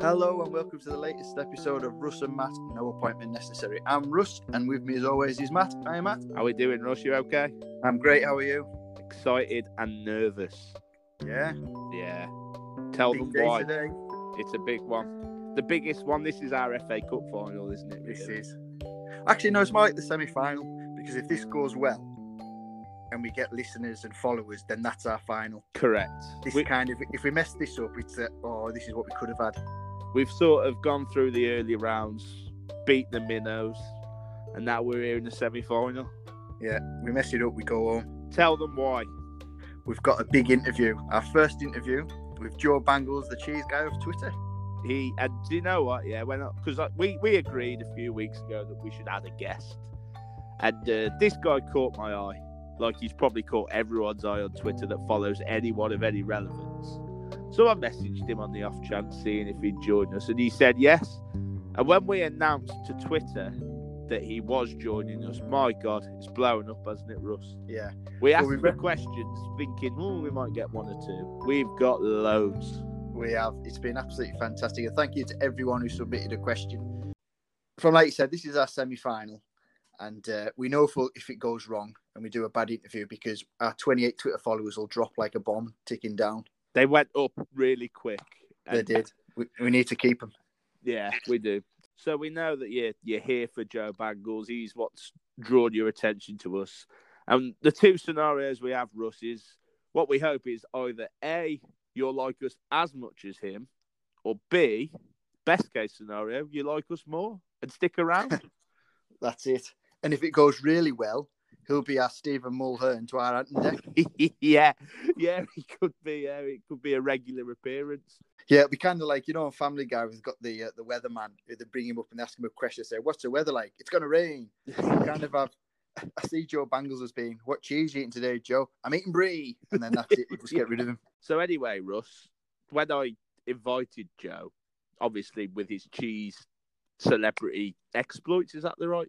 Hello and welcome to the latest episode of Russ and Matt. No appointment necessary. I'm Russ, and with me as always is Matt. Hi, Matt. How are we doing, Russ? You okay? I'm great. How are you? Excited and nervous. Yeah. Yeah. Tell Big them why. today. It's a big one. The biggest one. This is our FA Cup final, isn't it? This is. Actually, no, it's more like the semi-final because if this goes well and we get listeners and followers, then that's our final. correct. This We, kind of if we mess this up, it's uh, oh, this is what we could have had. We've sort of gone through the early rounds, beat the minnows, and now we're here in the semi-final. Yeah, we mess it up, we go home. Tell them why. We've got a big interview. Our first interview with Joe Bangles, the cheese guy of Twitter. He and do you know what? Yeah, when because we we agreed a few weeks ago that we should add a guest, and uh, this guy caught my eye, like he's probably caught everyone's eye on Twitter that follows anyone of any relevance. So I messaged him on the off chance, seeing if he'd join us, and he said yes. And when we announced to Twitter that he was joining us, my God, it's blowing up, hasn't it, Russ? Yeah. We Well, asked we him questions, thinking, oh, we might get one or two. We've got loads. We have. It's been absolutely fantastic. And thank you to everyone who submitted a question. From like you said, this is our semi final. And uh, we know if it goes wrong and we do a bad interview because our 28 Twitter followers will drop like a bomb ticking down. They went up really quick. They did. We, we need to keep them. Yeah, we do. So we know that you're you're here for Joe Bangles. He's what's drawn your attention to us. And the two scenarios we have, Russ, is what we hope is either A, you'll like us as much as him, or B, best case scenario, you like us more and stick around. That's it. And if it goes really well, he'll be our Stephen Mulhern to our yeah, yeah, he could be. Yeah, it could be a regular appearance. Yeah, it'll be kind of like, you know, on Family Guy, we've got the uh, the weatherman. They bring him up and ask him a question. Say, what's the weather like? It's going to rain. kind of have. I see Joe Bangles as being, what cheese you eating today, Joe? I'm eating brie. And then that's it. We just get rid of him. So anyway, Russ, when I invited Joe, obviously with his cheese celebrity exploits, is that the right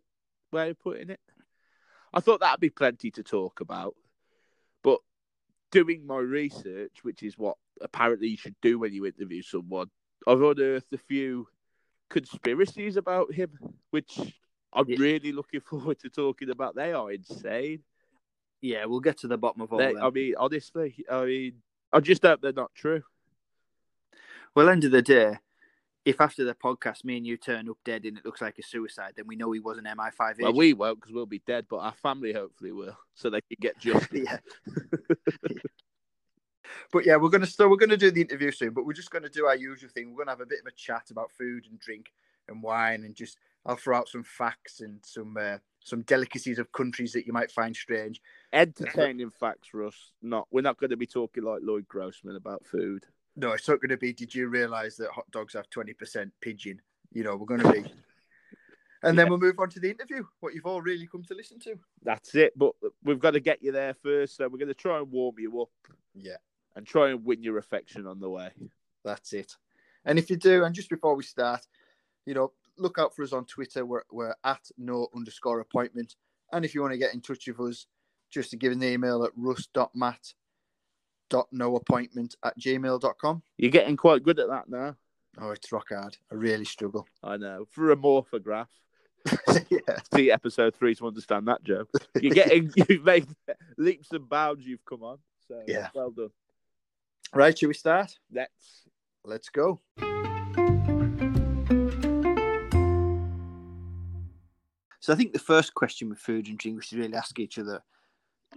way of putting it? I thought that'd be plenty to talk about. But doing my research, which is what apparently you should do when you interview someone, I've unearthed a few conspiracies about him, which I'm Yeah. really looking forward to talking about. They are insane. Yeah, we'll get to the bottom of all them. I mean, honestly, I mean, I just hope they're not true. Well, end of the day, if after the podcast me and you turn up dead and it looks like a suicide, then we know he was an MI5 agent. Well, we won't because we'll be dead, but our family hopefully will, so they can get justice. yeah. but yeah, we're gonna so we're gonna do the interview soon, but we're just gonna do our usual thing. We're gonna have a bit of a chat about food and drink and wine, and just I'll throw out some facts and some uh, some delicacies of countries that you might find strange. Entertaining facts, Russ. Not we're not going to be talking like Lloyd Grossman about food. No, it's not going to be. Did you realise that hot dogs have twenty percent pigeon? You know, we're going to be. And then we'll move on to the interview. What you've all really come to listen to. That's it. But we've got to get you there first, so we're going to try and warm you up Yeah, and try and win your affection on the way. that's it. And if you do, and just before we start, you know, look out for us on Twitter. We're, we're at no underscore appointment. And if you want to get in touch with us, just to give an email at rust.matt.noappointment at gmail.com. You're getting quite good at that now. Oh, it's rock hard. I really struggle. I know. For a morphograph, yeah. see episode three to understand that, Joe. You're getting, you've made leaps and bounds. You've come on. So Yeah. well done. Right, shall we start? Let's Let's go. So I think the first question with food and drink we should really ask each other,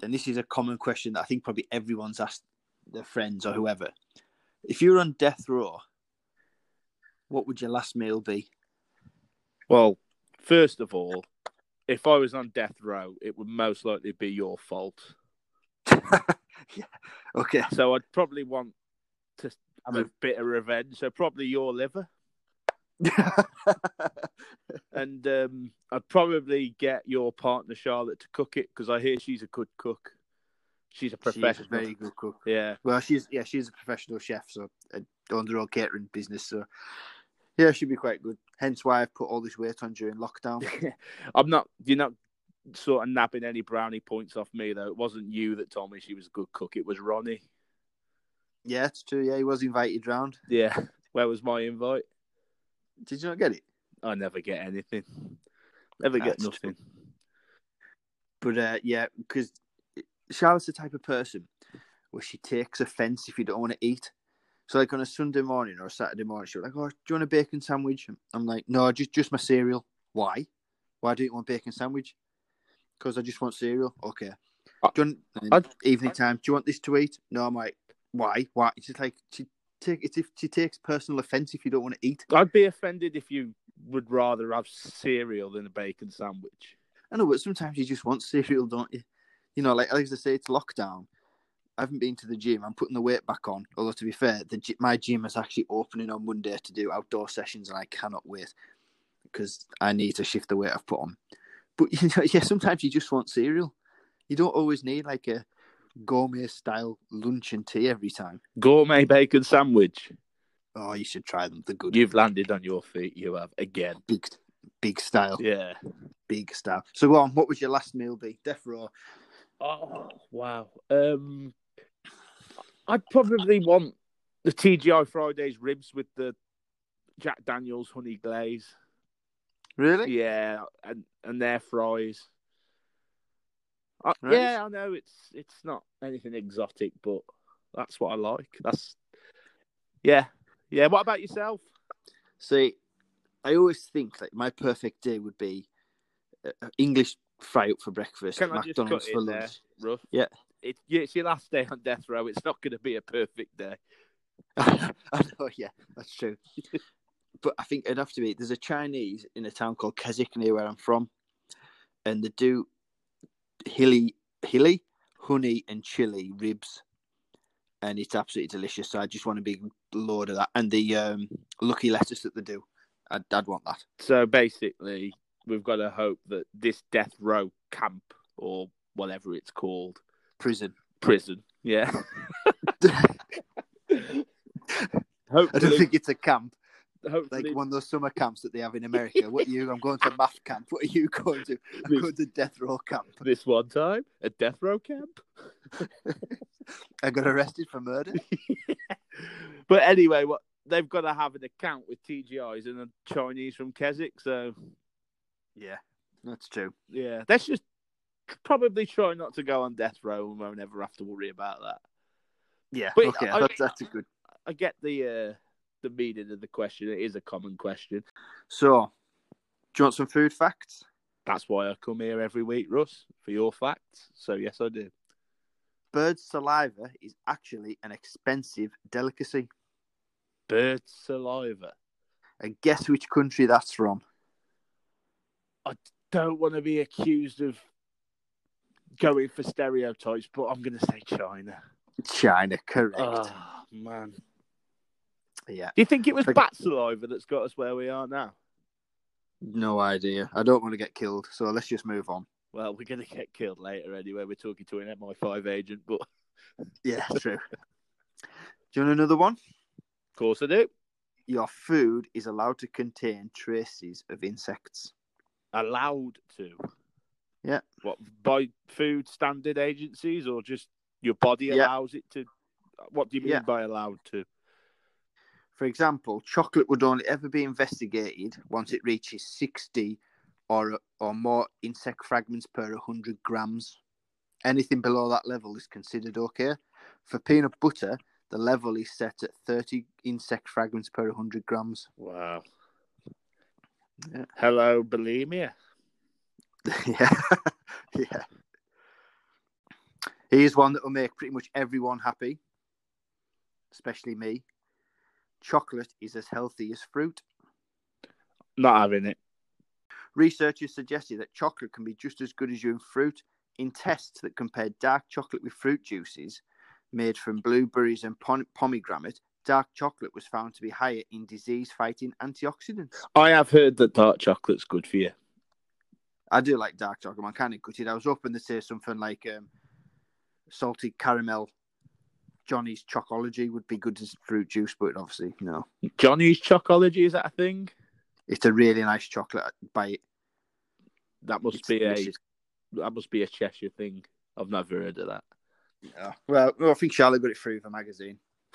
and this is a common question that I think probably everyone's asked their friends or whoever. If you were on death row, what would your last meal be? Well, first of all, if I was on death row, it would most likely be your fault. yeah. Okay. So I'd probably want to have a bit of revenge. So probably your liver, and um, I'd probably get your partner Charlotte to cook it because I hear she's a good cook. She's a She's a professional. very good cook. Yeah, Well, she's yeah, she's a professional chef, so uh, owns her own catering business. So yeah, she'd be quite good. Hence why I've put all this weight on during lockdown. I'm not. You're not sort of nabbing any brownie points off me though. It wasn't you that told me she was a good cook. It was Ronnie. Yeah, it's true. Yeah, he was invited round. Yeah. Where was my invite? Did you not get it? I never get anything. Never get That's true. nothing. But uh, yeah, because Charlotte's the type of person where she takes offence if you don't want to eat. So like on a Sunday morning or a Saturday morning, she'll be like, "Oh, do you want a bacon sandwich?" I'm like, "No, just just my cereal." Why? Why do you want a bacon sandwich? Because I just want cereal. Okay. I- Do want, I- um, evening time? Do you want this to eat? No, I'm like, why? Why? It's just like she take it's if she takes personal offence if you don't want to eat. I'd be offended if you would rather have cereal than a bacon sandwich. I know, but sometimes you just want cereal, don't you? You know, like as I say, it's lockdown. I haven't been to the gym. I'm putting the weight back on. Although to be fair, the my gym is actually opening on Monday to do outdoor sessions, and I cannot wait because I need to shift the weight I've put on. But you know, yeah, sometimes you just want cereal. You don't always need like a gourmet style lunch and tea every time. Gourmet bacon sandwich. Oh, you should try them. They're good. You've landed on your feet. You have again. big, big style, Yeah. big style. So go on. What would your last meal be? Death row. Oh wow. Um, I'd probably want the TGI Fridays ribs with the Jack Daniels honey glaze. Really? Yeah, and and their fries. I, Right. Yeah, I know it's it's not anything exotic, but that's what I like. That's yeah, yeah. What about yourself? See, I always think like my perfect day would be uh, uh, English fry up for breakfast, Can McDonald's for there, lunch. Ruff? Yeah. It's, it's your last day on death row. It's not going to be a perfect day. I know, yeah, that's true. but I think it'd have to be. There's a Chinese in a town called Keswick near where I'm from, and they do hilly, hilly, honey and chili ribs, and it's absolutely delicious. So I just want a big load of that, and the um, lucky lettuce that they do. I'd, I'd want that. So basically, we've got to hope that this death row camp or whatever it's called, Prison. prison, yeah. I don't think it's a camp. hopefully like one of those summer camps that they have in America. What are you? I'm going to math camp. What are you going to? I'm This- going to death row camp. this one time a death row camp. I got arrested for murder. but anyway, what they've got to have an account with TGI's and a Chinese from Keswick. So Yeah, that's true. yeah, let's just probably try not to go on death row and we'll never have to worry about that. Yeah, But okay, I- that's that's a good. I get the uh, the meaning of the question. It is a common question. So, do you want some food facts? That's why I come here every week, Russ, for your facts. So yes, I do. Bird saliva is actually an expensive delicacy. Bird saliva. And guess which country that's from? I don't want to be accused of going for stereotypes, but I'm going to say China. China, correct. Oh man. yeah, Do you think it was Like- bat saliva that's got us where we are now? no idea. I don't want to get killed, so let's just move on. Well, we're going to get killed later anyway. We're talking to an MI5 agent, but Yeah, true. do you want another one? Of course I do. Your food is allowed to contain traces of insects. Allowed to. Yeah. What by food standard agencies or just your body Yeah. allows it to? What do you mean Yeah. by allowed to? For example, chocolate would only ever be investigated once it reaches 60 or or more insect fragments per 100 grams. Anything below that level is considered okay. For peanut butter, the level is set at 30 insect fragments per 100 grams. Wow. Yeah. Hello, bulimia. yeah. yeah. Here's one that will make pretty much everyone happy, especially me. Chocolate is as healthy as fruit. Not having it. Researchers suggested that chocolate can be just as good as you in fruit. In tests that compared dark chocolate with fruit juices made from blueberries and pomegranate, dark chocolate was found to be higher in disease fighting antioxidants. I have heard that dark chocolate's good for you. I do like dark chocolate. I'm kind of gutted. I was hoping to say something like um, salty caramel. Johnny's Chocology would be good as fruit juice, but obviously, no. Johnny's Chocology, is that a thing? It's a really nice chocolate. It. That must It's be a that must be a Cheshire thing. I've never heard of that. Yeah. Well, well, I think Charlotte got it through the magazine.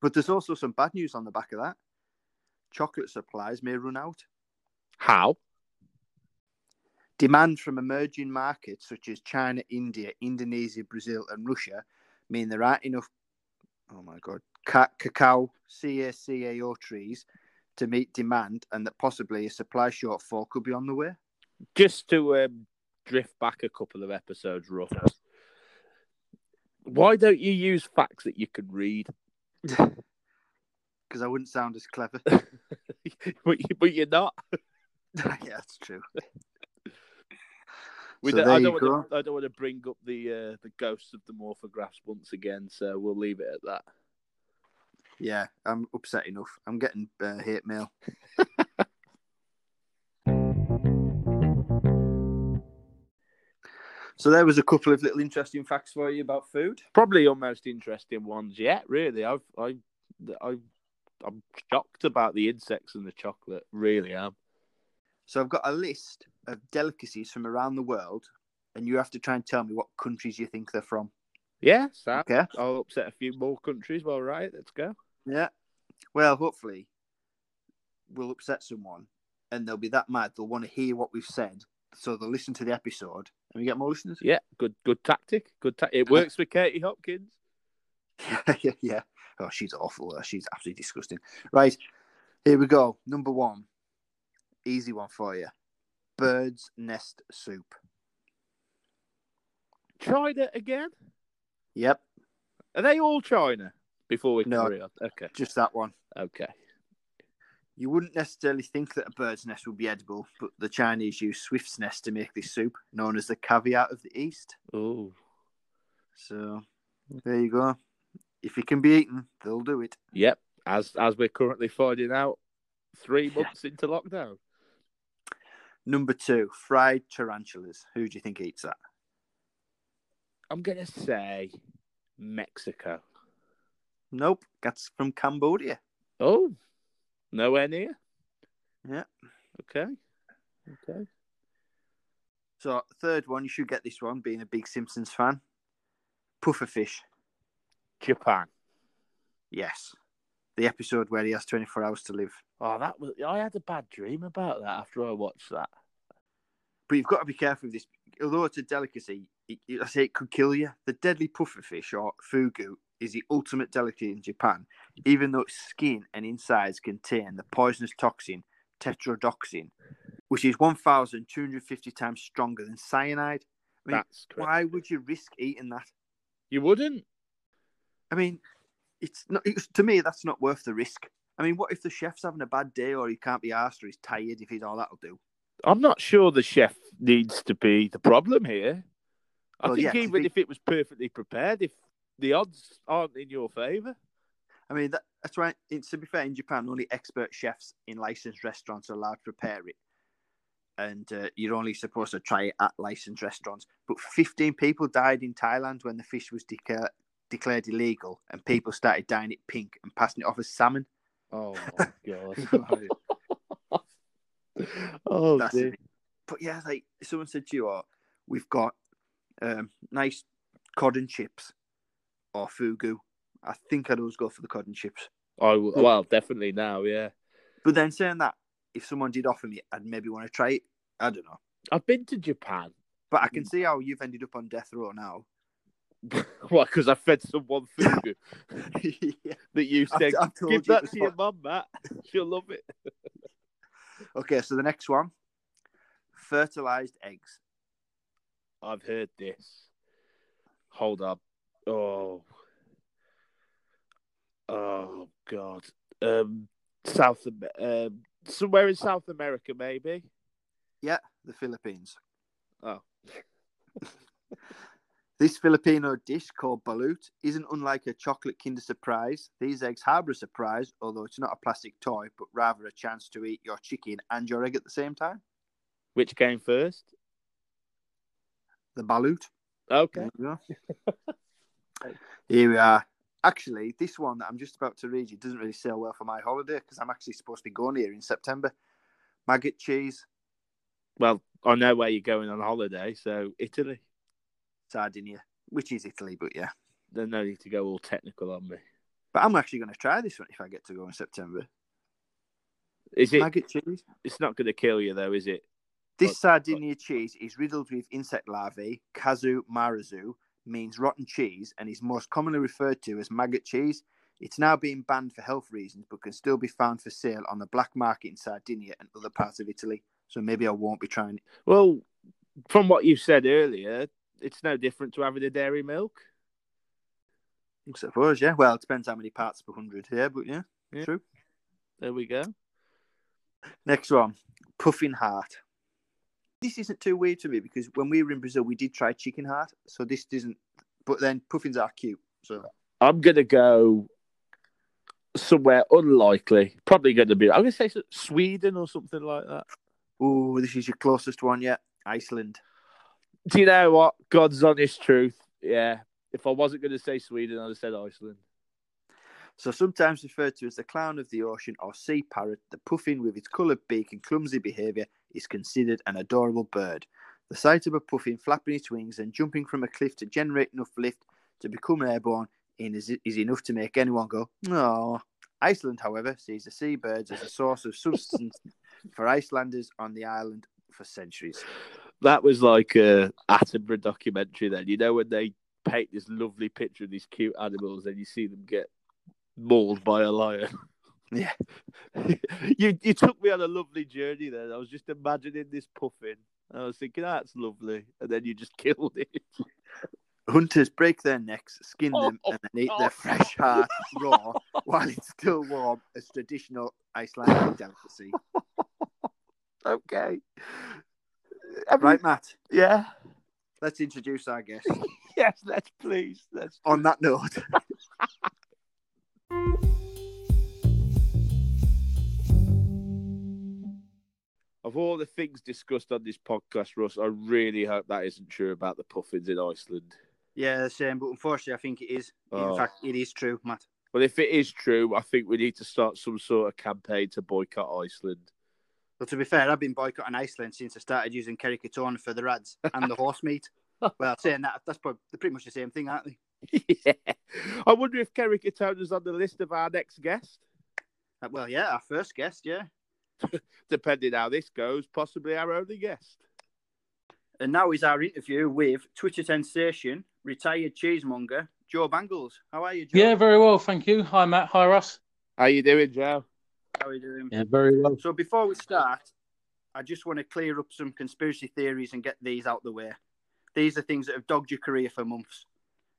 But there's also some bad news on the back of that. chocolate supplies may run out. How? Demand from emerging markets such as China, India, Indonesia, Brazil, and Russia mean there aren't enough, oh my God, cacao CACAO trees to meet demand, and that possibly a supply shortfall could be on the way. Just to um, drift back a couple of episodes, rough. Why don't you use facts that you can read? Because I wouldn't sound as clever. but, you, but you're not. yeah, that's true. We So don't, I, don't want to, I don't want to bring up the uh, the ghosts of the morphographs once again, so we'll leave it at that. Yeah, I'm upset enough. I'm getting uh, hate mail. So there was a couple of little interesting facts for you about food. Probably your most interesting ones yet. Really, I've I I I'm shocked about the insects and the chocolate. Really am. So I've got a list of delicacies from around the world, and you have to try and tell me what countries you think they're from. Yeah, Sam. Okay. I'll upset a few more countries. Well, right, let's go. Yeah. Well, hopefully, we'll upset someone, and they'll be that mad they'll want to hear what we've said, so they'll listen to the episode, and we get listeners. Yeah, good good tactic. Good ta- It works for Katie Hopkins. yeah, yeah. Oh, she's awful. She's absolutely disgusting. Right, here we go. Number one, easy one for you. Bird's nest soup. China again? Yep, Are they all China? Before we No. carry on. Okay. just that one. Okay. You wouldn't necessarily think that a bird's nest would be edible, but the Chinese use swift's nest to make this soup, known as the caviar of the East. Oh. So there you go. If it can be eaten, they'll do it. Yep. As as we're currently finding out, three months into lockdown. Number two, fried tarantulas. Who do you think eats that? I'm gonna say Mexico. Nope, that's from Cambodia. Oh, nowhere near. Yeah. Okay. Okay. So third one, you should get this one, being a big Simpsons fan. Pufferfish. Japan. Yes. The episode where he has 24 hours to live. Oh, that was. I had a bad dream about that after I watched that. But you've got to be careful with this. Although it's a delicacy, it, it- I say it could kill you. The deadly pufferfish, or fugu, is the ultimate delicacy in Japan, even though its skin and insides contain the poisonous toxin tetrodotoxin, which is 1,250 times stronger than cyanide. I mean, That's correct. why would you risk eating that? You wouldn't. I mean, it's not. It's, to me, that's not worth the risk. I mean, what if the chef's having a bad day, or he can't be asked, or he's tired? If he's all that'll do. I'm not sure the chef needs to be the problem here. I Well, think yeah, even if it was perfectly prepared, if the odds aren't in your favour, I mean, that, that's right. It's, to be fair, in Japan, only expert chefs in licensed restaurants are allowed to prepare it, and uh, you're only supposed to try it at licensed restaurants. But 15 people died in Thailand when the fish was deca- declared illegal, and people started dyeing it pink and passing it off as salmon. oh my god, oh That's dear. it. But yeah, like someone said to you, oh, we've got um, nice cod and chips or fugu. I think I'd always go for the cod and chips. I w- well, definitely now, yeah. But then saying that, if someone did offer me, I'd maybe want to try it. I don't know. I've been to Japan. But I can mm. see how you've ended up on death row now. Why? Because I fed someone food Yeah. that you I've- said, I've give you that to your mum, Matt. She'll love it. Okay, so the next one fertilized eggs. I've heard this. Hold up. Oh. Oh God. Um, South. Um, somewhere in South America, maybe. Yeah, the Philippines. Oh. This Filipino dish called balut isn't unlike a chocolate Kinder Surprise. These eggs harbour a surprise, although it's not a plastic toy, but rather a chance to eat your chicken and your egg at the same time. Which came first? The balut. Okay. There we go. Here we are. Actually, this one that I'm just about to read you doesn't really sell well for my holiday because I'm actually supposed to be going here in September. Maggot cheese, Well, I know where you're going on holiday, so Italy. Sardinia, which is Italy, but yeah. There's no need to go all technical on me. But I'm actually going to try this one if I get to go in September. Is it? Maggot cheese. It's not going to kill you though, is it? This What- Sardinia cheese is riddled with insect larvae. Casu marzu means rotten cheese and is most commonly referred to as maggot cheese. It's now being banned for health reasons, but can still be found for sale on the black market in Sardinia and other parts of Italy. So maybe I won't be trying it. Well, from what you said earlier, it's no different to having a dairy milk. I suppose, yeah. Well, it depends how many parts per hundred here, but yeah, Yeah. true. There we go. Next one, puffin heart. This isn't too weird to me because when we were in Brazil, we did try chicken heart. So this doesn't. But then puffins are cute. So I'm going to go somewhere unlikely. Probably going to be. I'm to say Sweden or something like that. oh, this is your closest one yet. Iceland. Do you know what? God's honest truth. Yeah. If I wasn't going to say Sweden, I'd have said Iceland. So sometimes referred to as the clown of the ocean or sea parrot, the puffin with its coloured beak and clumsy behaviour is considered an adorable bird. The sight of a puffin flapping its wings and jumping from a cliff to generate enough lift to become airborne is, is enough to make anyone go, oh. Iceland, however, sees the seabirds as a source of substance for Icelanders on the island for centuries. That was like a Attenborough documentary. Then you know when they paint this lovely picture of these cute animals, and you see them get mauled by a lion. Yeah. you you took me on a lovely journey. Then I was just imagining this puffin. I was thinking ah, that's lovely, and then you just killed it. Hunters break their necks, skin them, oh, and then eat their oh. fresh heart raw while it's still warm as traditional Icelandic delicacy. okay. Right, Matt, Yeah. let's introduce our guest. Yes. Let's please. Let's. On that note, Of all the things discussed on this podcast, Russ, I really hope that isn't true about the puffins in Iceland. yeah, the same, but unfortunately, I think it is. Oh. In fact, it is true, Matt. Well, if it is true, I think we need to start some sort of campaign to boycott Iceland. Well, to be fair, I've been boycotting Iceland since I started using Kerry Katona for the rads and the horse meat. Well, saying that, that's probably they're pretty much the same thing, aren't they? yeah. I wonder if Kerry Katona's on the list of our next guest. Uh, Well, yeah, our first guest, yeah. Depending how this goes, possibly our only guest. And now is our interview with Twitter sensation, retired cheesemonger, Joe Bangles. How are you, Joe? Yeah, very well, thank you. Hi, Matt. Hi, Ross. How are you doing, Joe? How are you doing? Yeah, very well. So before we start, I just want to clear up some conspiracy theories and get these out the way. These are things that have dogged your career for months,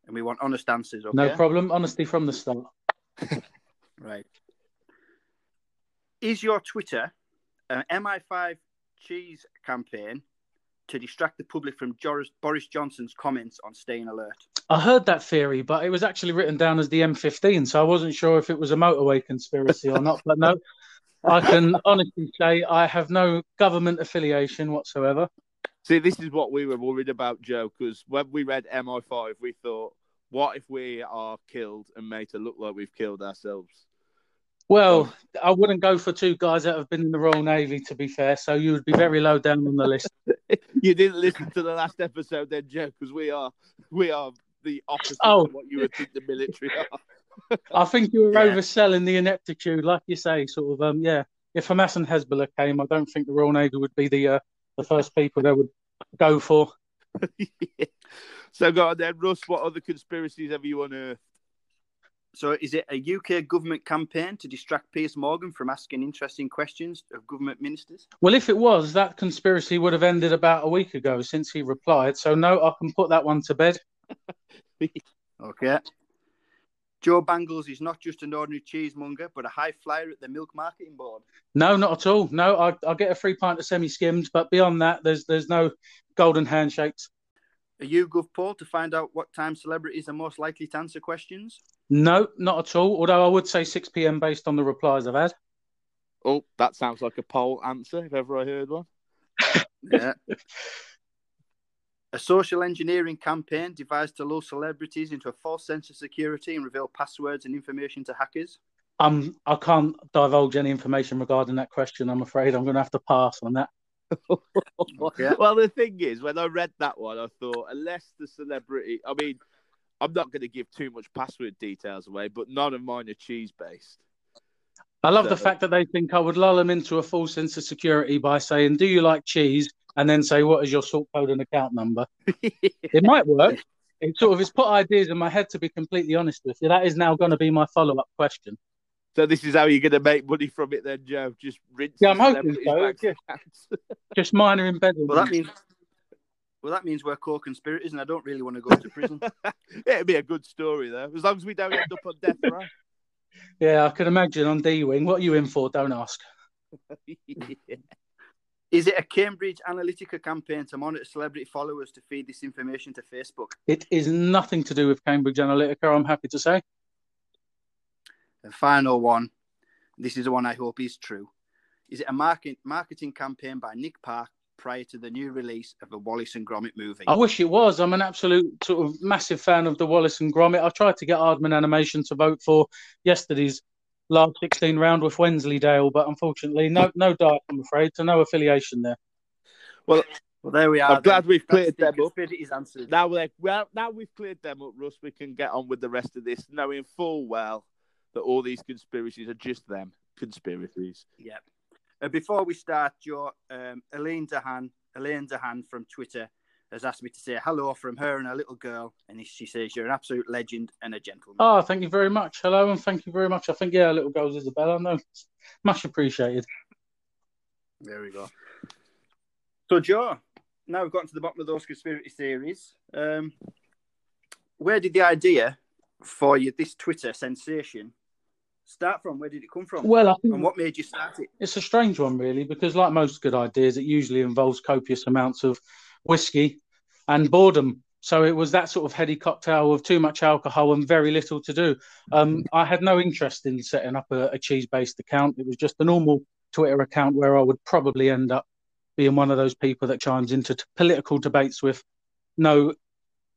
and we want honest answers. Okay. No problem. Honesty from the start. Right. Is your Twitter an MI5 cheese campaign to distract the public from Boris Johnson's comments on staying alert? I heard that theory, but it was actually written down as the M15, so I wasn't sure if it was a motorway conspiracy or not. But no, I can honestly say I have no government affiliation whatsoever. See, this is what we were worried about, Joe, because when we read MI5, we thought, what if we are killed and made to look like we've killed ourselves? Well, I wouldn't go for two guys that have been in the Royal Navy, to be fair. So you would be very low down on the list. you didn't listen to the last episode then, Joe, because we are we are the opposite Oh. of what you would think the military are. I think you were Yeah. overselling the ineptitude, like you say. Sort of, um, yeah. If Hamas and Hezbollah came, I don't think the Royal Navy would be the uh, the first people they would go for. So go on then, Russ. What other conspiracies have you unearthed? So, is it a UK government campaign to distract Piers Morgan from asking interesting questions of government ministers? Well, if it was, that conspiracy would have ended about a week ago since he replied. So, no, I can put that one to bed. Okay. Joe Bangles is not just an ordinary cheesemonger, but a high flyer at the milk marketing board. No, not at all. No, I, I get a free pint of semi skimmed, but beyond that, there's there's no golden handshakes. A YouGov poll to find out what time celebrities are most likely to answer questions. No, not at all. Although I would say 6 p.m. based on the replies I've had. Oh, that sounds like a poll answer, if ever I heard one. Yeah. a social engineering campaign devised to lure celebrities into a false sense of security and reveal passwords and information to hackers. Um, I can't divulge any information regarding that question. I'm afraid I'm going to have to pass on that. Yeah. Well, the thing is, when I read that one, I thought, unless the celebrity, I mean, I'm not going to give too much password details away, but none of mine are cheese based. I love the fact that they think I would lull them into a false sense of security by saying, "Do you like cheese?" and then say, "What is your sort code and account number?" It might work. It sort of it's put ideas in my head. To be completely honest with you, that is now going to be my follow-up question. So this is how you're going to make money from it, then, Joe? Just rinse. Yeah, I'm hoping celebrities' so, bank yeah. Just minor embezzlement. Well, that means. Well, that means we're co-conspirators, and I don't really want to go to prison. It'd be a good story, though, as long as we don't end up on death row. yeah, I can imagine on D Wing. What are you in for? Don't ask. Is it a Cambridge Analytica campaign to monitor celebrity followers to feed this information to Facebook? It is nothing to do with Cambridge Analytica. I'm happy to say. The final one. This is the one I hope is true. Is it a market, marketing campaign by Nick Park prior to the new release of a Wallace and Gromit movie? I wish it was. I'm an absolute sort of massive fan of the Wallace and Gromit. I tried to get Aardman Animation to vote for yesterday's last 16 round with Wensleydale, but unfortunately, no no diet, I'm afraid, so no affiliation there. Well, well, there we are. I'm glad we've That's cleared the them up. conspiracies answered. Now we're, well, now we've cleared them up, Russ. We can get on with the rest of this, knowing full well that all these conspiracies are just them conspiracies. Yeah. Uh, before we start, Joe, um, Elaine Dahan, Elaine Dahan from Twitter has asked me to say hello from her and her little girl, and she says you're an absolute legend and a gentleman. Oh, thank you very much. Hello, and thank you very much. I think, yeah, little girl's Isabella. No, much appreciated. There we go. So, Joe, now we've gotten to the bottom of those conspiracy theories. Um, where did the idea for you, this Twitter sensation start from? Where did it come from? Well, I think and what made you start it? It's a strange one, really, because like most good ideas, it usually involves copious amounts of whiskey and boredom. So it was that sort of heady cocktail of too much alcohol and very little to do. Um, I had no interest in setting up a, a cheese-based account. It was just a normal Twitter account where I would probably end up being one of those people that chimes into t- political debates with no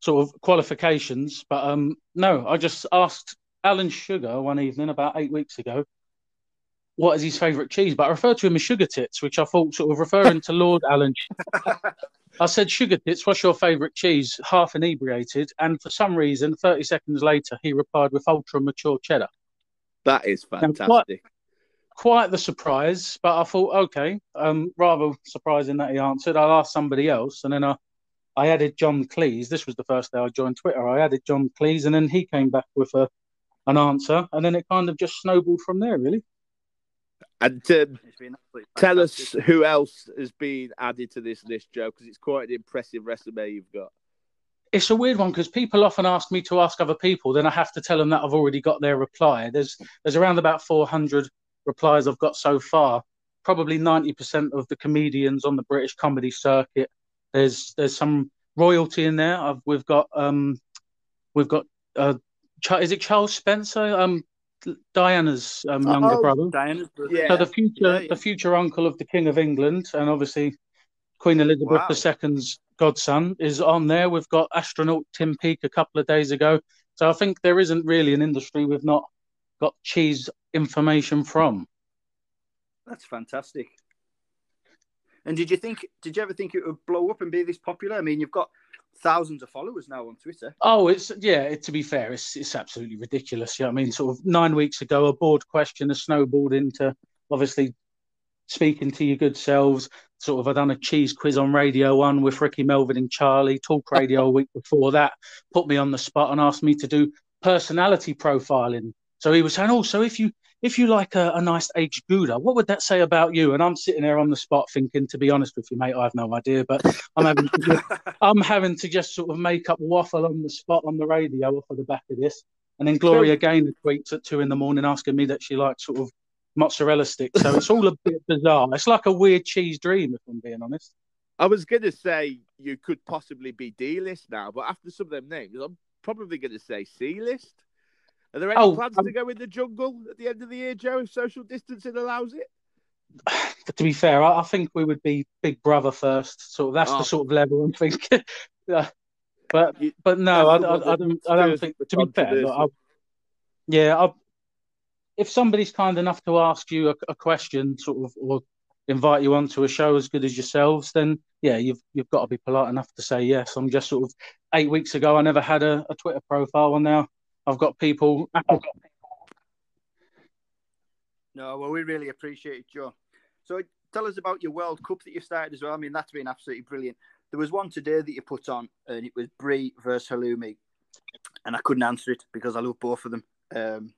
sort of qualifications. But um, no, I just asked Alan Sugar one evening about eight weeks ago what is his favourite cheese, but I referred to him as Sugar Tits, which I thought sort of referring to Lord Alan. I said, Sugar Tits, what's your favourite cheese? Half inebriated. And for some reason, 30 seconds later, he replied with ultra mature cheddar. That is fantastic. Quite the surprise, but I thought, okay, um, rather surprising that he answered. I'll ask somebody else. And then I, I added John Cleese. This was the first day I joined Twitter. I added John Cleese, and then he came back with a, an answer. And then it kind of just snowballed from there, really. And um, It's been absolutely tell us who else has been added to this list, Joe, because it's quite an impressive resume you've got. it's a weird one because people often ask me to ask other people, then I have to tell them that I've already got their reply. There's there's around about 400 replies I've got so far. Probably 90% of the comedians on the British comedy circuit. There's there's some royalty in there. I've, we've got um we've got uh Cha- is it Charles Spencer um Diana's um, younger Oh, brother. Diana's brother. Yeah. So the future, Yeah, yeah. the future uncle of the King of England, and obviously Queen Elizabeth Wow. II's godson is on there. We've got astronaut Tim Peake a couple of days ago. So I think there isn't really an industry we've not got cheese information from. That's fantastic. And did you think? Did you ever think it would blow up and be this popular? I mean, you've got thousands of followers now on Twitter. Oh, it's yeah. To be fair, it's it's absolutely ridiculous. Yeah, I mean, sort of nine weeks ago, a board question has snowballed into obviously speaking to your good selves. Sort of, I done a cheese quiz on Radio One with Ricky Melvin and Charlie. Talk Radio a week before that put me on the spot and asked me to do personality profiling. So he was saying, "Oh, so if you if you like a, a nice aged Gouda, what would that say about you?" And I'm sitting there on the spot thinking, to be honest with you, mate, I have no idea, but I'm having to just, I'm having to just sort of make up waffle on the spot on the radio off of the back of this. And then Gloria Gaynor tweets at two in the morning asking me that she likes sort of mozzarella sticks. So it's all a bit bizarre. It's like a weird cheese dream, if I'm being honest. I was going to say you could possibly be D list now, but after some of them names, I'm probably going to say C list. Are there any Oh, plans um, to go in the jungle at the end of the year, Joe, if social distancing allows it? To be fair, I, I think we would be Big Brother first. So that's Oh. the sort of level I'm thinking. Yeah. But You- but no, I, I, I don't. I don't think. To be fair, yeah. I, if somebody's kind enough to ask you a, a question, sort of, or invite you onto a show as good as yourselves, then yeah, you've you've got to be polite enough to say yes. I'm just sort of eight weeks ago, I never had a, a Twitter profile, and now I've got people. No, well, we really appreciate it, Joe. So tell us about your World Cup that you started as well. I mean, that's been absolutely brilliant. There was one today that you put on, and it was Brie versus Halloumi, and I couldn't answer it because I love both of them. Um,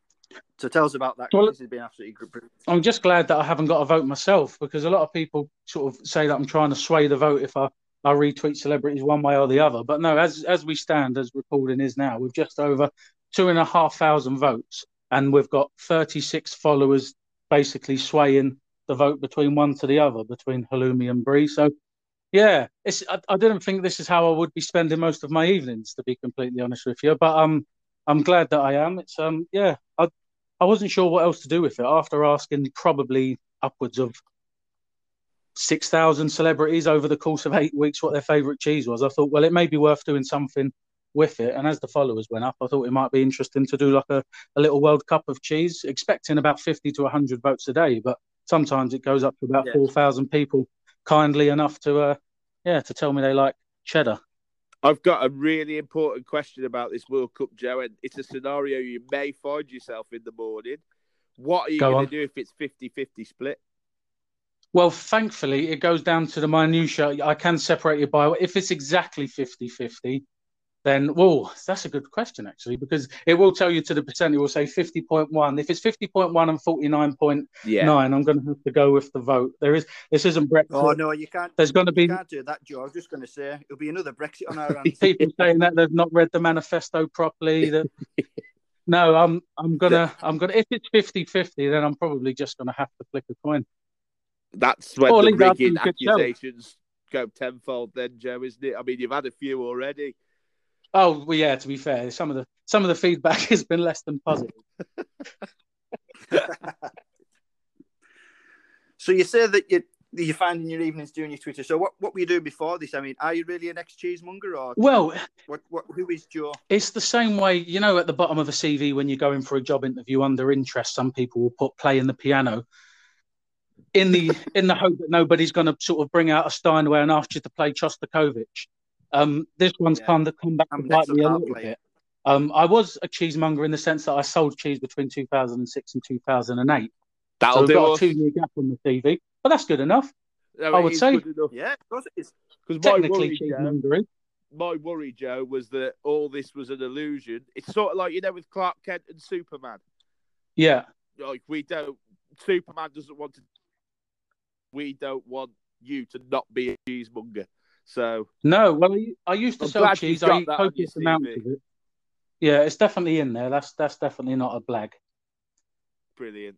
so tell us about that. Well, this has been absolutely great. I'm just glad that I haven't got a vote myself because a lot of people sort of say that I'm trying to sway the vote if I, I retweet celebrities one way or the other. But no, as as we stand, as recording is now, we've just over two and a half thousand votes, and we've got 36 followers basically swaying the vote between one to the other, between Halloumi and Brie. So yeah, it's I, I, didn't think this is how I would be spending most of my evenings, to be completely honest with you. But um, I'm glad that I am. It's um, yeah, I I wasn't sure what else to do with it after asking probably upwards of six thousand celebrities over the course of eight weeks what their favourite cheese was. I thought, well, it may be worth doing something with it. And as the followers went up, I thought it might be interesting to do like a, a little World Cup of cheese, expecting about fifty to hundred votes a day, but sometimes it goes up to about yeah. four thousand people kindly enough to uh yeah to tell me they like cheddar. I've got a really important question about this World Cup, Joe, and it's a scenario you may find yourself in the morning. What are you going to do if it's 50 50 split? Well, thankfully, it goes down to the minutiae. I can separate it by if it's exactly 50 50, then well, that's a good question actually because it will tell you to the percent. It will say fifty point one. If it's fifty point one and forty nine point nine, I'm going to have to go with the vote. There is this isn't Brexit. Oh no, you can't. There's going to be can't do that, Joe. I was just going to say it'll be another Brexit on our hands. People saying that they've not read the manifesto properly. That no, I'm I'm gonna I'm gonna if it's 50-50, then I'm probably just going to have to flick a coin. That's when the rigging accusations go tenfold, then, Joe, isn't it? I mean, you've had a few already. Oh well, yeah. To be fair, some of the some of the feedback has been less than positive. so you say that you you find in your evenings doing your Twitter. So what, what were you doing before this? I mean, are you really an ex cheesemonger or well? What, what who is Joe? It's the same way you know at the bottom of a CV when you're going for a job interview under interest. Some people will put playing the piano in the in the hope that nobody's going to sort of bring out a Steinway and ask you to play Shostakovich. Um, this one's yeah. kind of come back to bite me a little bit. Um, I was a cheesemonger in the sense that I sold cheese between 2006 and 2008. That'll so do. Got us. a two-year gap on the TV, but that's good enough. No, I would say. Yeah, of course it is. Because technically cheesemongering. My worry, Joe, was that all this was an illusion. It's sort of like you know with Clark Kent and Superman. Yeah. Like we don't. Superman doesn't want to. We don't want you to not be a cheesemonger. So no, well, I used to I'm sell cheese. I eat copious amounts of it. Yeah, it's definitely in there. That's that's definitely not a blag. Brilliant.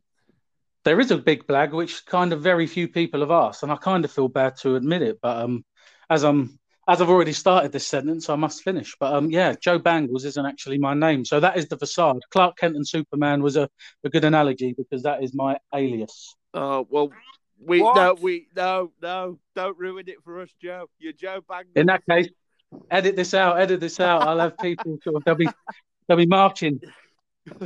There is a big blag, which kind of very few people have asked, and I kind of feel bad to admit it. But um, as I'm as I've already started this sentence, I must finish. But um, yeah, Joe Bangles isn't actually my name, so that is the facade. Clark Kent and Superman was a, a good analogy because that is my alias. Oh well, we what? no, we no, no, don't ruin it for us, Joe. You're Joe Bangles. In that case, edit this out. Edit this out. I'll have people sort of they'll be they'll be marching.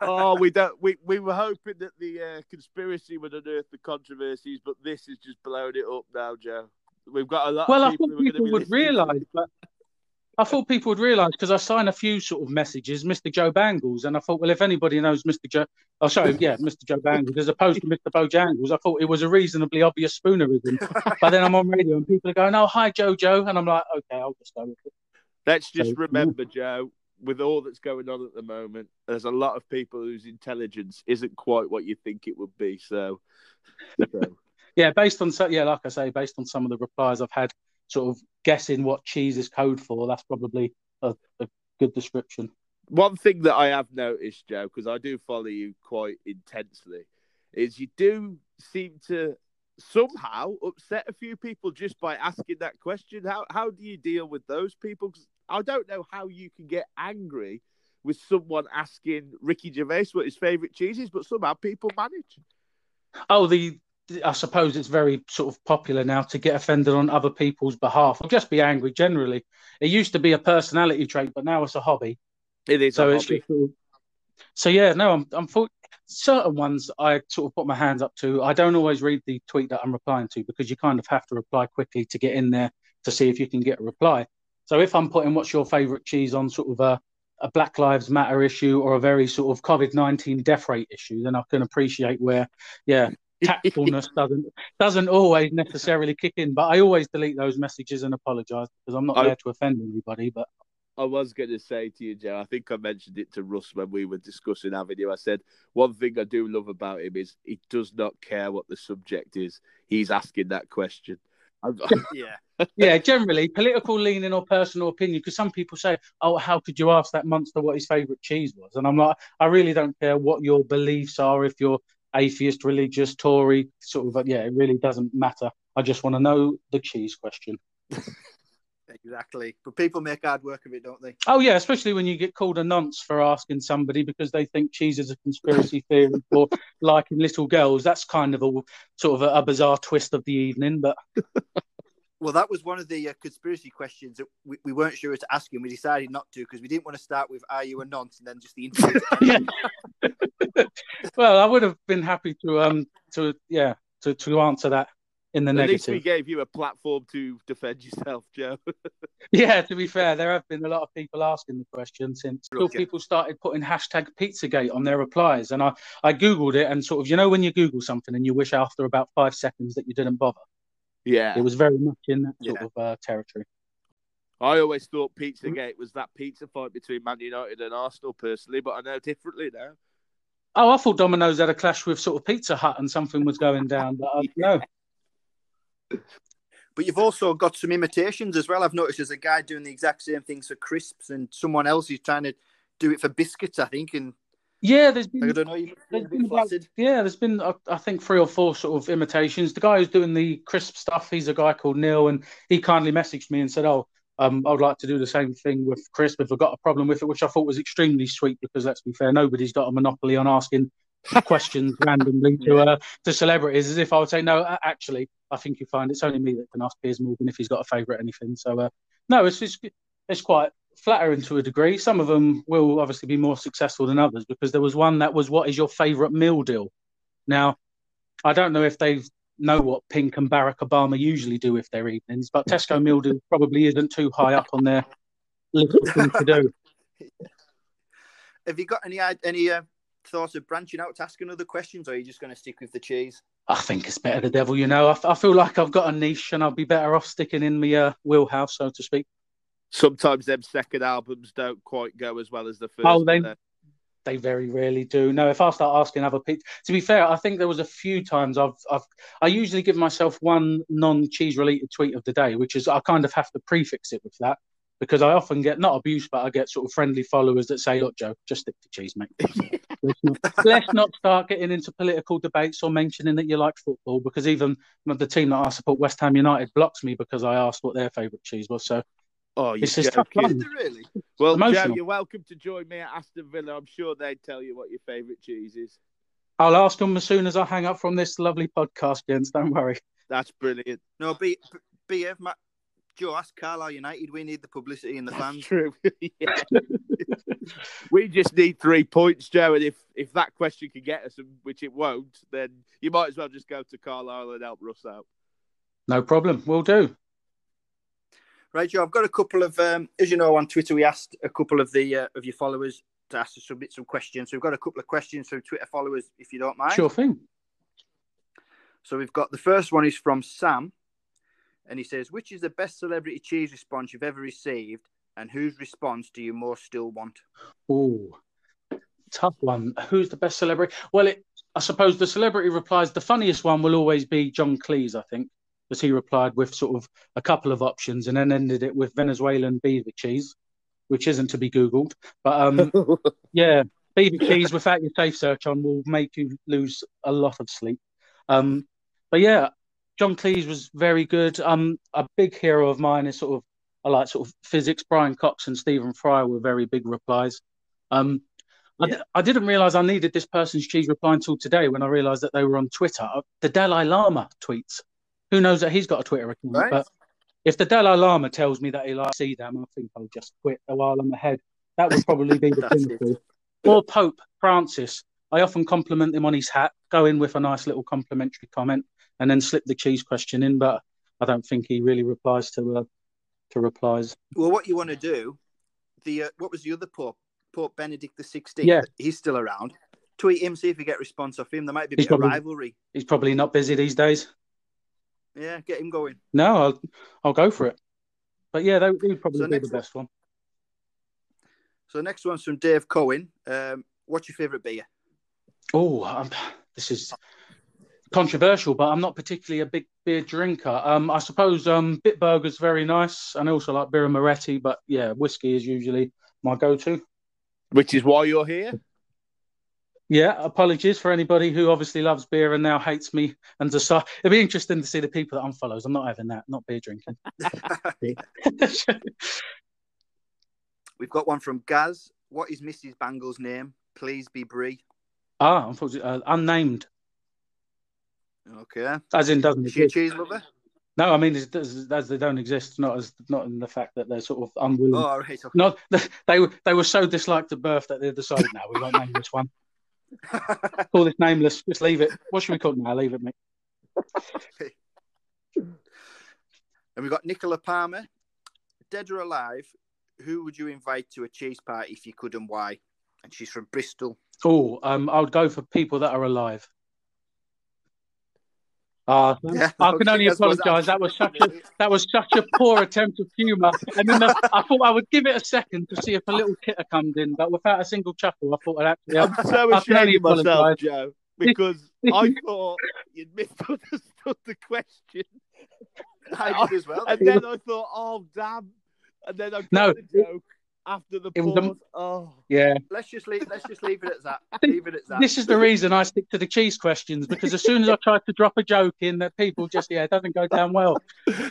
oh, we don't. We, we were hoping that the uh, conspiracy would unearth the controversies, but this is just blowing it up now, Joe. We've got a lot. Well, I thought people would realise, but I thought people would realise because I signed a few sort of messages, Mr. Joe Bangles, and I thought, well, if anybody knows Mr. Joe, oh sorry, yeah, Mr. Joe Bangles, as opposed to Mr. Bojangles, I thought it was a reasonably obvious spoonerism. but then I'm on radio and people are going, oh hi Jojo, and I'm like, okay, I'll just go with it. Let's just so, remember. Joe, with all that's going on at the moment, there's a lot of people whose intelligence isn't quite what you think it would be. So, so. yeah, based on so yeah, like I say, based on some of the replies I've had sort of guessing what cheese is code for, that's probably a, a good description. One thing that I have noticed, Joe, because I do follow you quite intensely, is you do seem to somehow upset a few people just by asking that question. How how do you deal with those people? Because I don't know how you can get angry with someone asking Ricky Gervais what his favourite cheese is, but somehow people manage. Oh, the I suppose it's very sort of popular now to get offended on other people's behalf or just be angry generally. It used to be a personality trait, but now it's a hobby. It is. So it's so yeah, no, I'm I'm for, certain ones I sort of put my hands up to. I don't always read the tweet that I'm replying to because you kind of have to reply quickly to get in there to see if you can get a reply. So if I'm putting what's your favorite cheese on sort of a a Black Lives Matter issue or a very sort of COVID nineteen death rate issue, then I can appreciate where, yeah, tactfulness doesn't doesn't always necessarily kick in. But I always delete those messages and apologise because I'm not I- there to offend anybody. But I was going to say to you, Joe, I think I mentioned it to Russ when we were discussing Avenue. I said, one thing I do love about him is he does not care what the subject is. He's asking that question. Yeah. yeah, generally political leaning or personal opinion. Because some people say, "Oh, how could you ask that monster what his favourite cheese was?" And I'm like, I really don't care what your beliefs are. If you're atheist, religious, Tory, sort of, yeah, it really doesn't matter. I just want to know the cheese question. Exactly. But people make hard work of it, don't they? Oh yeah, especially when you get called a nonce for asking somebody because they think cheese is a conspiracy theory or liking little girls. That's kind of a sort of a, a bizarre twist of the evening. But Well, that was one of the uh, conspiracy questions that we, we weren't sure to ask him. We decided not to because we didn't want to start with "Are you a nonce?" and then just the interview. well, I would have been happy to um to yeah to, to answer that in the At least we gave you a platform to defend yourself, Joe. Yeah, to be fair, there have been a lot of people asking the question since Okay. people started putting hashtag Pizzagate on their replies, and I I googled it and sort of you know when you Google something and you wish after about five seconds that you didn't bother. Yeah. It was very much in that sort Yeah. of uh, territory. I always thought Pizzagate was that pizza fight between Man United and Arsenal, personally, but I know differently now. Oh, I thought Domino's had a clash with sort of Pizza Hut and something was going down, but uh, no. But you've also got some imitations as well. I've noticed there's a guy doing the exact same things for crisps, and someone else is trying to do it for biscuits. I think, and Yeah, there's I been don't know. You must be There's a been about- Yeah, there's been uh, I think three or four sort of imitations. The guy who's doing the crisp stuff, he's a guy called Neil, and he kindly messaged me and said, "Oh, um, I would like to do the same thing with crisp if I've got a problem with it," which I thought was extremely sweet because let's be fair, nobody's got a monopoly on asking questions randomly to uh, to celebrities. As if I would say, "No, actually, I think you find it's only me that can ask Piers Morgan if he's got a favourite anything." So, uh, no, it's it's it's quite flattering to a degree. Some of them will obviously be more successful than others because there was one that was, "What is your favourite meal deal?" Now, I don't know if they know what Pink and Barack Obama usually do with their evenings, but Tesco meal deal probably isn't too high up on their list of things to do. Have you got any any uh, thoughts of branching out to asking other questions, or are you just going to stick with the cheese? I think it's better the devil, you know. I, f- I feel like I've got a niche and I'll be better off sticking in my uh, wheelhouse, so to speak. Sometimes them second albums don't quite go as well as the first. Oh, they they very rarely do. No, if I start asking other people, to be fair, I think there was a few times I've, I've, I usually give myself one non-cheese related tweet of the day, which is I kind of have to prefix it with that because I often get not abuse, but I get sort of friendly followers that say, "Look, Joe, just stick to cheese, mate. let's, not, let's not start getting into political debates or mentioning that you like football because even the team that I support, West Ham United, blocks me because I asked what their favourite cheese was. So Oh, you're It's just tough joking. fun. Is it really? Well, Joe, you're welcome to join me at Aston Villa. I'm sure they'd tell you what your favourite cheese is. I'll ask them as soon as I hang up from this lovely podcast, Jens. Don't worry. That's brilliant. No, be be Matt, Joe. Ask Carlisle United. We need the publicity and the That's fans. true. We just need three points, Joe, and if if that question can get us, which it won't, then you might as well just go to Carlisle and help Russ out. No problem. We'll do. Right, Joe. I've got a couple of, um, as you know, on Twitter we asked a couple of the uh, of your followers to ask to submit some questions. So we've got a couple of questions from Twitter followers, if you don't mind. Sure thing. So we've got the first one is from Sam, and he says, "Which is the best celebrity cheese response you've ever received, and whose response do you most still want?" Oh, tough one. Who's the best celebrity? Well, it, I suppose the celebrity replies. The funniest one will always be John Cleese, I think, because he replied with sort of a couple of options and then ended it with Venezuelan beaver cheese, which isn't to be googled. But um, yeah, beaver cheese without your safe search on will make you lose a lot of sleep. Um, but yeah, John Cleese was very good. Um, a big hero of mine is sort of I like sort of physics. Brian Cox and Stephen Fry were very big replies. Um, I, Yeah. I didn't realize I needed this person's cheese reply until today when I realized that they were on Twitter. The Dalai Lama tweets. Who knows that he's got a Twitter account? Right. But if the Dalai Lama tells me that he likes them, I think I'll just quit a while I'm ahead. That would probably be the pinnacle. Or Pope Francis. I often compliment him on his hat, go in with a nice little complimentary comment, and then slip the cheese question in. But I don't think he really replies to uh, to replies. Well, what you want to do? The uh, what was the other pope? Pope Benedict the Sixteenth. Yeah. he's still around. Tweet him, see if you get response off him. There might be a He's bit of rivalry. He's probably not busy these days. Yeah, get him going. No, I'll I'll go for it. But yeah, they would probably So be the next one- best one. So next one's from Dave Cohen. Um, what's your favourite beer? Oh, um, this is controversial, but I'm not particularly a big beer drinker. Um, I suppose um, Bitburger's very nice, and I also like Birra Moretti. But yeah, whiskey is usually my go-to. Which is why you're here. Yeah, apologies for anybody who obviously loves beer and now hates me and decide. It'd be interesting to see the people that unfollows. I'm not having that. Not beer drinking. We've got one from Gaz. What is Mrs. Bangle's name? Please be Brie. ah, unfortunately, uh, unnamed, Okay. as in doesn't Is she a cheese lover? No, I mean as, as, as they don't exist. Not as not in the fact that they're sort of unwilling. Oh, right. Okay. Not they were they were so disliked at birth that they decided now we won't name this one. Call this nameless. Just leave it. What should we call it now? Leave it, mate. and we've got Nicola Palmer. Dead or alive, who would you invite to a cheese party if you could and why? And she's from Bristol. Oh, um, I would go for people that are alive. Uh, Yeah, I can only apologise. That was such a that was such a poor attempt of humour. And then the, I thought I would give it a second to see if a little titter comes in, but without a single chuckle, I thought I'd actually. I'm so I can ashamed of myself, apologise. Joe, because I thought you'd misunderstood the question. I did as well. And then I thought, oh, damn. And then I got No, the joke after the it was a- Oh. Yeah, Let's just leave. Let's just leave it at that. Leave it at that. this is the reason I stick to the cheese questions because as soon as I try to drop a joke in, that people just yeah, it doesn't go down well.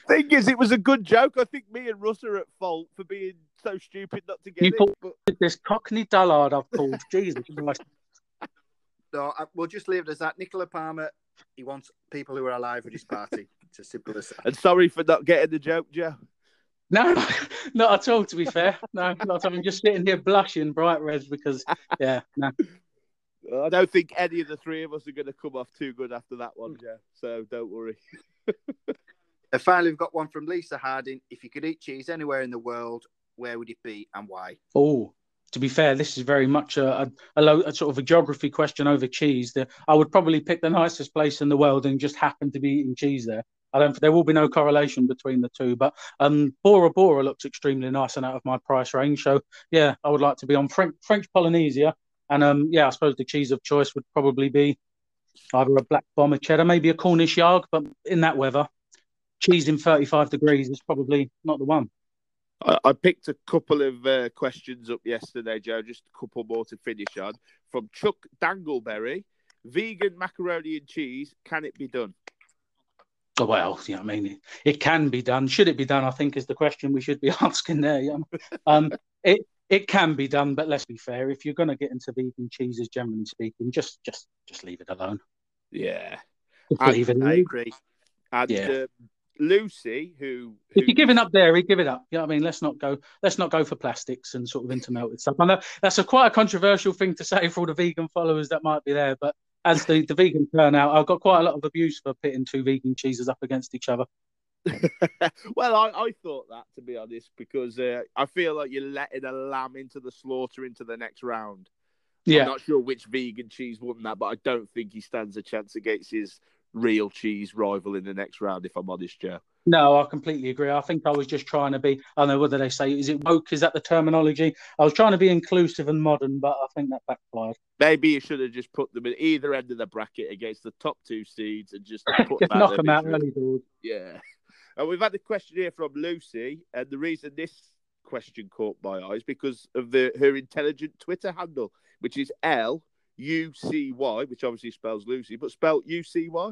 Thing is, it was a good joke. I think me and Russ are at fault for being so stupid not to get You it. put- But This Cockney dullard I've called. Jesus Christ. No, I, we'll just leave it as that. Nicola Palmer. He wants people who are alive at his party. It's as simple as that. and sorry for not getting the joke, Joe. No, not at all. To be fair, no, not at all. I'm just sitting here blushing bright red because, yeah, no. I don't think any of the three of us are going to come off too good after that one, Joe. So don't worry. And finally, we've got one from Lisa Harding. If you could eat cheese anywhere in the world, where would it be and why? Oh, to be fair, this is very much a, a, a, low, a sort of a geography question over cheese. The, I would probably pick the nicest place in the world and just happen to be eating cheese there. I don't. There will be no correlation between the two, but um, Bora Bora looks extremely nice and out of my price range. So yeah, I would like to be on French, French Polynesia, and um, yeah, I suppose the cheese of choice would probably be either a black bomber cheddar, maybe a Cornish yarg, but in that weather, cheese in 35 degrees is probably not the one. I, picked a couple of uh, questions up yesterday, Joe. Just a couple more to finish on. From Chuck Dangleberry, vegan macaroni and cheese. Can it be done? Oh, Well, yeah, you know I mean, it, it can be done. Should it be done? I think is the question we should be asking there. Yeah. Um, it it can be done, but let's be fair. If you're going to get into vegan cheeses, generally speaking, just just just leave it alone. Yeah. I- leave it I agree. And Yeah. uh, Lucy, who, If you're giving up dairy, give it up. You know what I mean? Let's not go. Let's not go for plastics and sort of intermelted stuff. I know that's a quite a controversial thing to say for all the vegan followers that might be there, but as the, the vegan turnout, I've got quite a lot of abuse for pitting two vegan cheeses up against each other. well, I, I thought that to be honest, because uh, I feel like you're letting a lamb into the slaughter into the next round. Yeah, I'm not sure which vegan cheese won that, but I don't think he stands a chance against his real cheese rival in the next round. If I'm honest, Joe. No, I completely agree. I think I was just trying to be. I don't know whether they say. Is it woke? Is that the terminology? I was trying to be inclusive and modern, but I think that backfired. Maybe you should have just put them at either end of the bracket against the top two seeds and just put Just knock them out early. Yeah. And we've had a question here from Lucy, and the reason this question caught my eyes because of the her intelligent Twitter handle, which is L U C Y, which obviously spells Lucy, but spelled U C Y.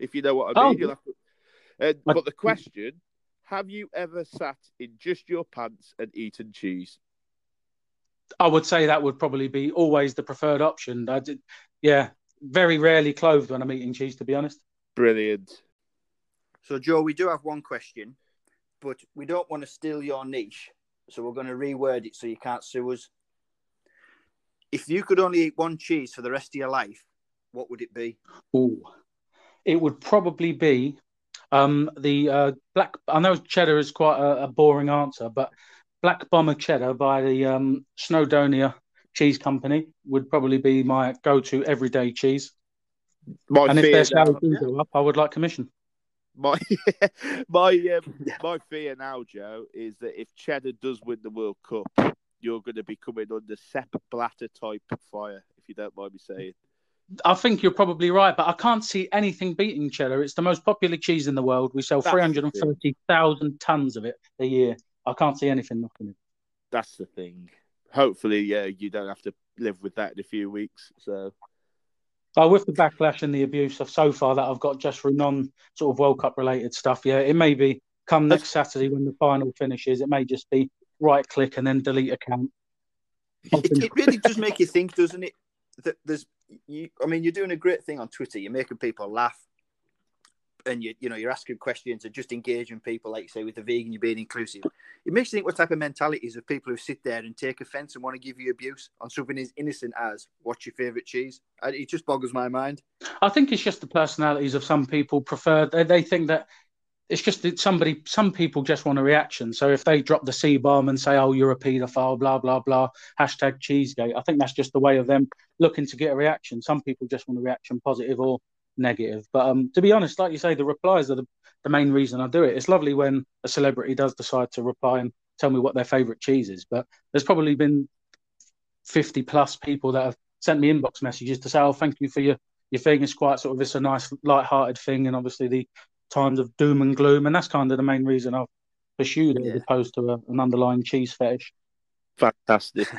If you know what I mean, Oh. you'll have to. Uh, and, but the question: Have you ever sat in just your pants and eaten cheese? I would say that would probably be always the preferred option. I did, yeah, very rarely clothed when I'm eating cheese, to be honest. Brilliant. So, Joe, we do have one question, but we don't want to steal your niche. So, we're going to reword it so you can't sue us. If you could only eat one cheese for the rest of your life, what would it be? Ooh. It would probably be um, the uh, black. I know cheddar is quite a, a boring answer, but black bomber cheddar by the um, Snowdonia cheese company would probably be my go-to everyday cheese. My and if their do go up, I would like commission. my my um, my fear now, Joe, is that if Cheddar does win the World Cup, you're going to be coming under Sepp Blatter type fire, if you don't mind me saying. I think you're probably right, but I can't see anything beating cheddar. It's the most popular cheese in the world. We sell That's the 330,000 tons of it a year. I can't see anything knocking it. That's the thing. Hopefully, yeah, you don't have to live with that in a few weeks. So Oh, with the backlash and the abuse of so far that I've got just for non sort of World Cup related stuff, yeah, it may be come next Saturday when the final finishes, it may just be right click and then delete account. It, it really does make you think, doesn't it? That there's, you, I mean, you're doing a great thing on Twitter. You're making people laugh, and you, you know, you're asking questions and just engaging people, like you say, with the vegan, you're being inclusive. It makes you think what type of mentalities of people who sit there and take offence and want to give you abuse on something as innocent as what's your favourite cheese. It just boggles my mind. I think it's just the personalities of some people prefer. They, they think that it's just that somebody. Some people just want a reaction. So if they drop the C bomb and say, "Oh, you're a paedophile," blah blah blah, hashtag Cheesegate. I think that's just the way of them looking to get a reaction. Some people just want a reaction, positive or negative. But um, to be honest, like you say, the replies are the, the main reason I do it. It's lovely when a celebrity does decide to reply and tell me what their favourite cheese is. But there's probably been 50 plus people that have sent me inbox messages to say, "Oh, thank you for your your thing. It's quite sort of it's a nice light-hearted thing, and obviously the times of doom and gloom, and that's kind of the main reason I've pursued it Yeah. as opposed to a, an underlying cheese fetish. fantastic.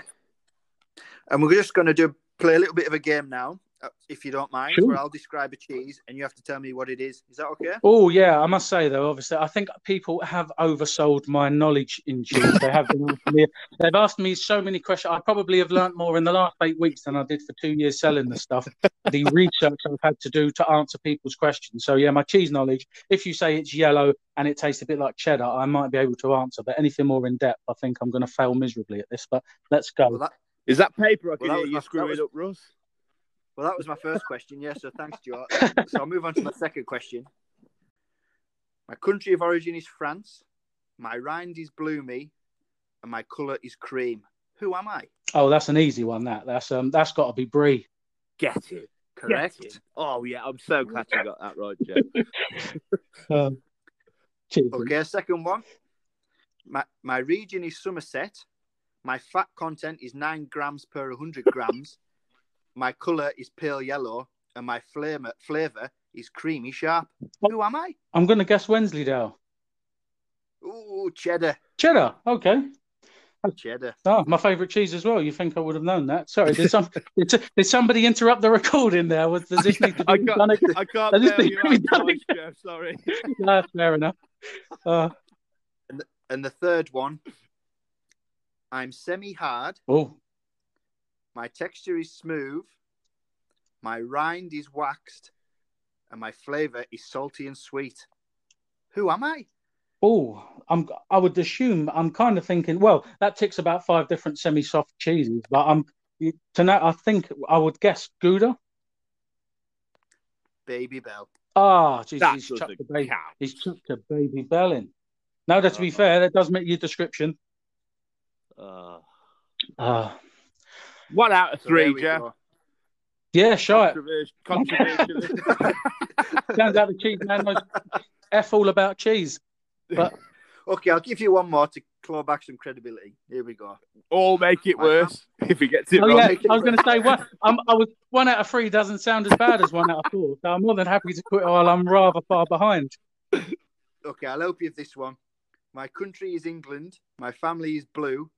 And we're just going to do play a little bit of a game now, uh, Uh, if you don't mind, Sure. where I'll describe a cheese and you have to tell me what it is. Is that okay? Oh yeah, I must say though, obviously, I think people have oversold my knowledge in cheese. They have been asking me, they've asked me so many questions. I probably have learnt more in the last eight weeks than I did for two years selling the stuff. the research I've had to do to answer people's questions. So yeah, my cheese knowledge. If you say it's yellow and it tastes a bit like cheddar, I might be able to answer. But anything more in depth, I think I'm going to fail miserably at this. But let's go. Well, that, Is that paper? I can that hear you my- that screwing up, Russ. Well, that was my first question. Yeah, so thanks, Stuart. so I'll move on to my second question. My country of origin is France. My rind is bloomy, and my colour is cream. Who am I? Oh, that's an easy one. That that's um that's got to be brie. Get it. Correct. Get it. Oh yeah, I'm so glad you got that right, Joe. Um. Okay, second one. My my region is Somerset. My fat content is nine grams per 100 grams. My colour is pale yellow, and my flavour flavour is creamy sharp. Who am I? I'm going to guess Wensleydale. Ooh, cheddar, Cheddar. Okay. cheddar. Oh, my favourite cheese as well. You think I would have known that? Sorry, did some did, did somebody interrupt the recording there? Was does this need to I be got- done again? I can't I tell think you we that done twice, Joe. Sorry. No, fair enough. Uh, And the third one. I'm semi-hard. oh, My texture is smooth. My rind is waxed, and my flavour is salty and sweet. Who am I? oh, I'm. I would assume I'm kind of thinking. Well, that ticks about five different semi-soft cheeses, but I'm tonight. I think I would guess Gouda. Babybel. Ah, geez, he's chucked doesn't baby. count. He's chucked a Babybel in. Now, that to be Uh-huh. fair, that does make your description. Uh, Ah, one out of three, we Joe. go. yeah, sure. Controversial. Controversially. Turns out the cheese man knows f all about cheese. But Okay, I'll give you one more to claw back some credibility. Here we go. All make it worse if he gets it oh wrong. yeah, I was going to say one. I'm, I was one out of three doesn't sound as bad as one out of four. So I'm more than happy to quit while I'm rather far behind. Okay, I'll help you with this one. My country is England. My family is blue.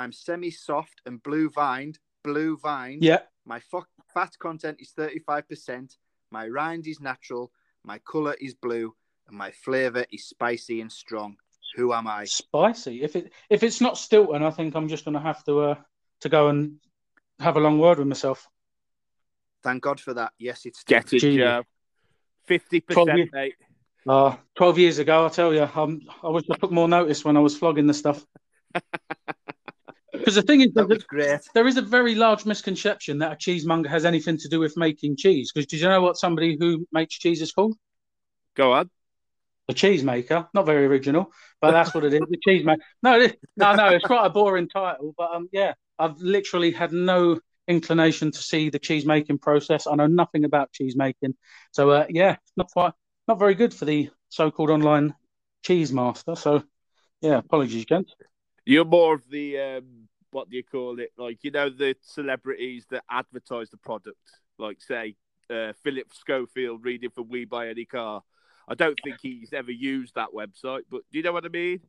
I'm semi-soft and blue vined. Blue vined. Yeah, My fo- fat content is 35%. My rind is natural. My colour is blue. And my flavour is spicy and strong. Who am I? spicy. If it if it's not Stilton, I think I'm just going to have to uh to go and have a long word with myself. Thank God for that. Yes, it's Get it, Gee. Joe. Fifty Probably- percent, mate. Uh, 12 years ago, I tell you, um, I wish I took more notice when I was flogging the stuff. Because the thing is, That that was great. there is a very large misconception that a cheesemonger has anything to do with making cheese. Because did you know what somebody who makes cheese is called? Go on. A cheesemaker. Not very original, but that's what it is. The cheesemaker. No, it is- no, no. It's quite a boring title, but um, yeah. I've literally had no inclination to see the cheese making process. I know nothing about cheese making, so uh, yeah, not quite, not very good for the so-called online cheese master. So yeah, apologies, gents. You're more of the um, what do you call it? Like you know the celebrities that advertise the product, like say uh, Philip Schofield reading for We Buy Any Car. I don't think he's ever used that website, but do you know what I mean?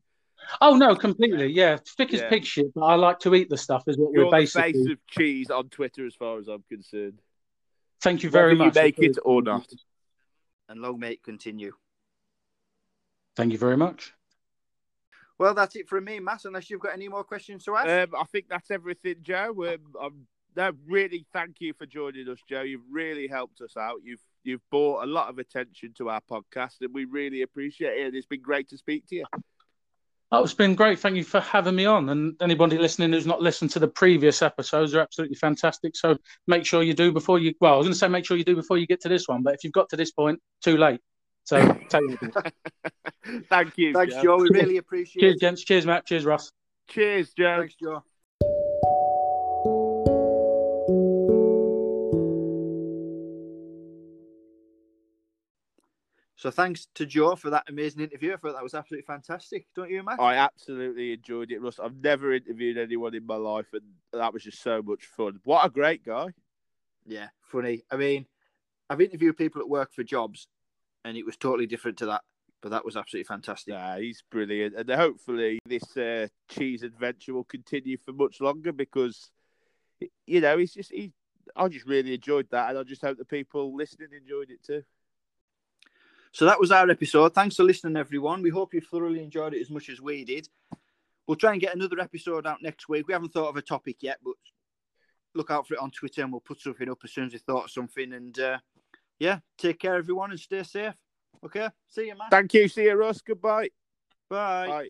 Oh no, completely. Yeah, thick as yeah. pig shit. But I like to eat the stuff. Is what You're we're basically. the face of cheese on Twitter, as far as I'm concerned. Thank you very Whether much. You make it or not. And long may it continue. Thank you very much. Well, that's it from me, Matt. Unless you've got any more questions to ask. Um, I think that's everything, Joe. Um, I'm, no, really, thank you for joining us, Joe. You've really helped us out. You've you've brought a lot of attention to our podcast, and we really appreciate it. It's been great to speak to you. Oh, it's been great. Thank you for having me on. And anybody listening who's not listened to the previous episodes are absolutely fantastic. So make sure you do before you. Well, I was going to say make sure you do before you get to this one, but if you've got to this point, too late. So take it. Thank you. Thanks, Joe. Joe. We really appreciate Cheers, it. gents. Cheers, Matt. Cheers, Russ. Cheers, Joe. Thanks, Joe. So thanks to Joe for that amazing interview. I thought that was absolutely fantastic, don't you, Matt? I absolutely enjoyed it, Russ. I've never interviewed anyone in my life, and that was just so much fun. What a great guy! Yeah, funny. I mean, I've interviewed people that work for jobs, and it was totally different to that. But that was absolutely fantastic. Yeah, he's brilliant, and hopefully this uh, cheese adventure will continue for much longer because, you know, he's just he. I just really enjoyed that, and I just hope the people listening enjoyed it too. So that was our episode. Thanks for listening, everyone. We hope you thoroughly enjoyed it as much as we did. We'll try and get another episode out next week. We haven't thought of a topic yet, but look out for it on Twitter, and we'll put something up as soon as we thought of something. And uh, yeah, take care, everyone, and stay safe. Okay, see you, man. Thank you. See you, Russ. Goodbye. Bye. Bye.